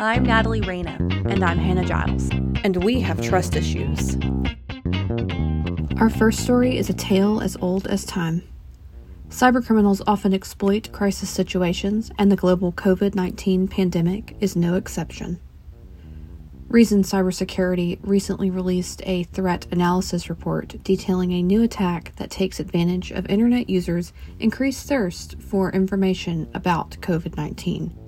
I'm Natalie Reyna. And I'm Hannah Giles. And we have trust issues. Our first story is a tale as old as time. Cybercriminals often exploit crisis situations, and the global COVID 19 pandemic is no exception. Reason Cybersecurity recently released a threat analysis report detailing a new attack that takes advantage of internet users' increased thirst for information about COVID 19.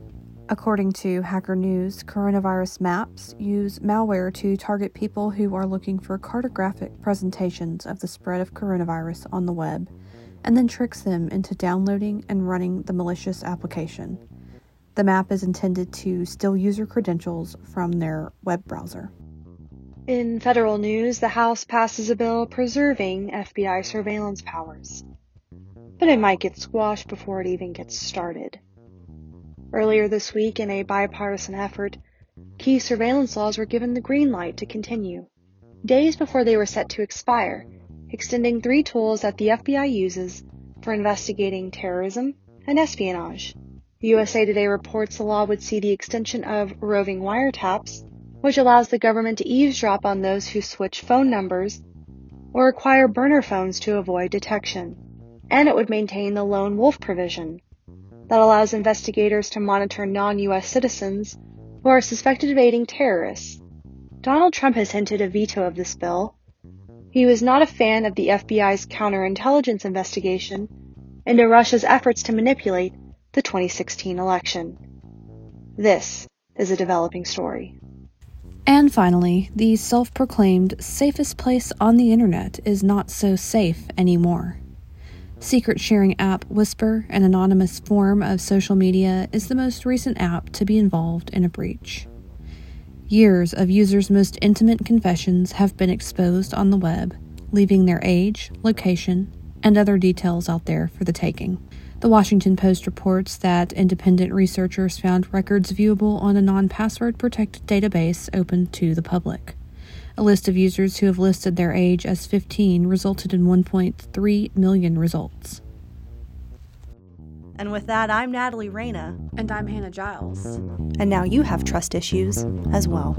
According to Hacker News, coronavirus maps use malware to target people who are looking for cartographic presentations of the spread of coronavirus on the web, and then tricks them into downloading and running the malicious application. The map is intended to steal user credentials from their web browser. In federal news, the House passes a bill preserving FBI surveillance powers. But it might get squashed before it even gets started. Earlier this week, in a bipartisan effort, key surveillance laws were given the green light to continue, days before they were set to expire, extending three tools that the FBI uses for investigating terrorism and espionage. USA Today reports the law would see the extension of roving wiretaps, which allows the government to eavesdrop on those who switch phone numbers or acquire burner phones to avoid detection. And it would maintain the lone wolf provision that allows investigators to monitor non-US citizens who are suspected of aiding terrorists. Donald Trump has hinted a veto of this bill. He was not a fan of the FBI's counterintelligence investigation into Russia's efforts to manipulate the 2016 election. This is a developing story. And finally, the self proclaimed safest place on the internet is not so safe anymore. Secret sharing app Whisper, an anonymous form of social media, is the most recent app to be involved in a breach. Years of users' most intimate confessions have been exposed on the web, leaving their age, location, and other details out there for the taking. The Washington Post reports that independent researchers found records viewable on a non password protected database open to the public. A list of users who have listed their age as 15 resulted in 1.3 million results. And with that, I'm Natalie Reyna. And I'm Hannah Giles. And now you have trust issues as well.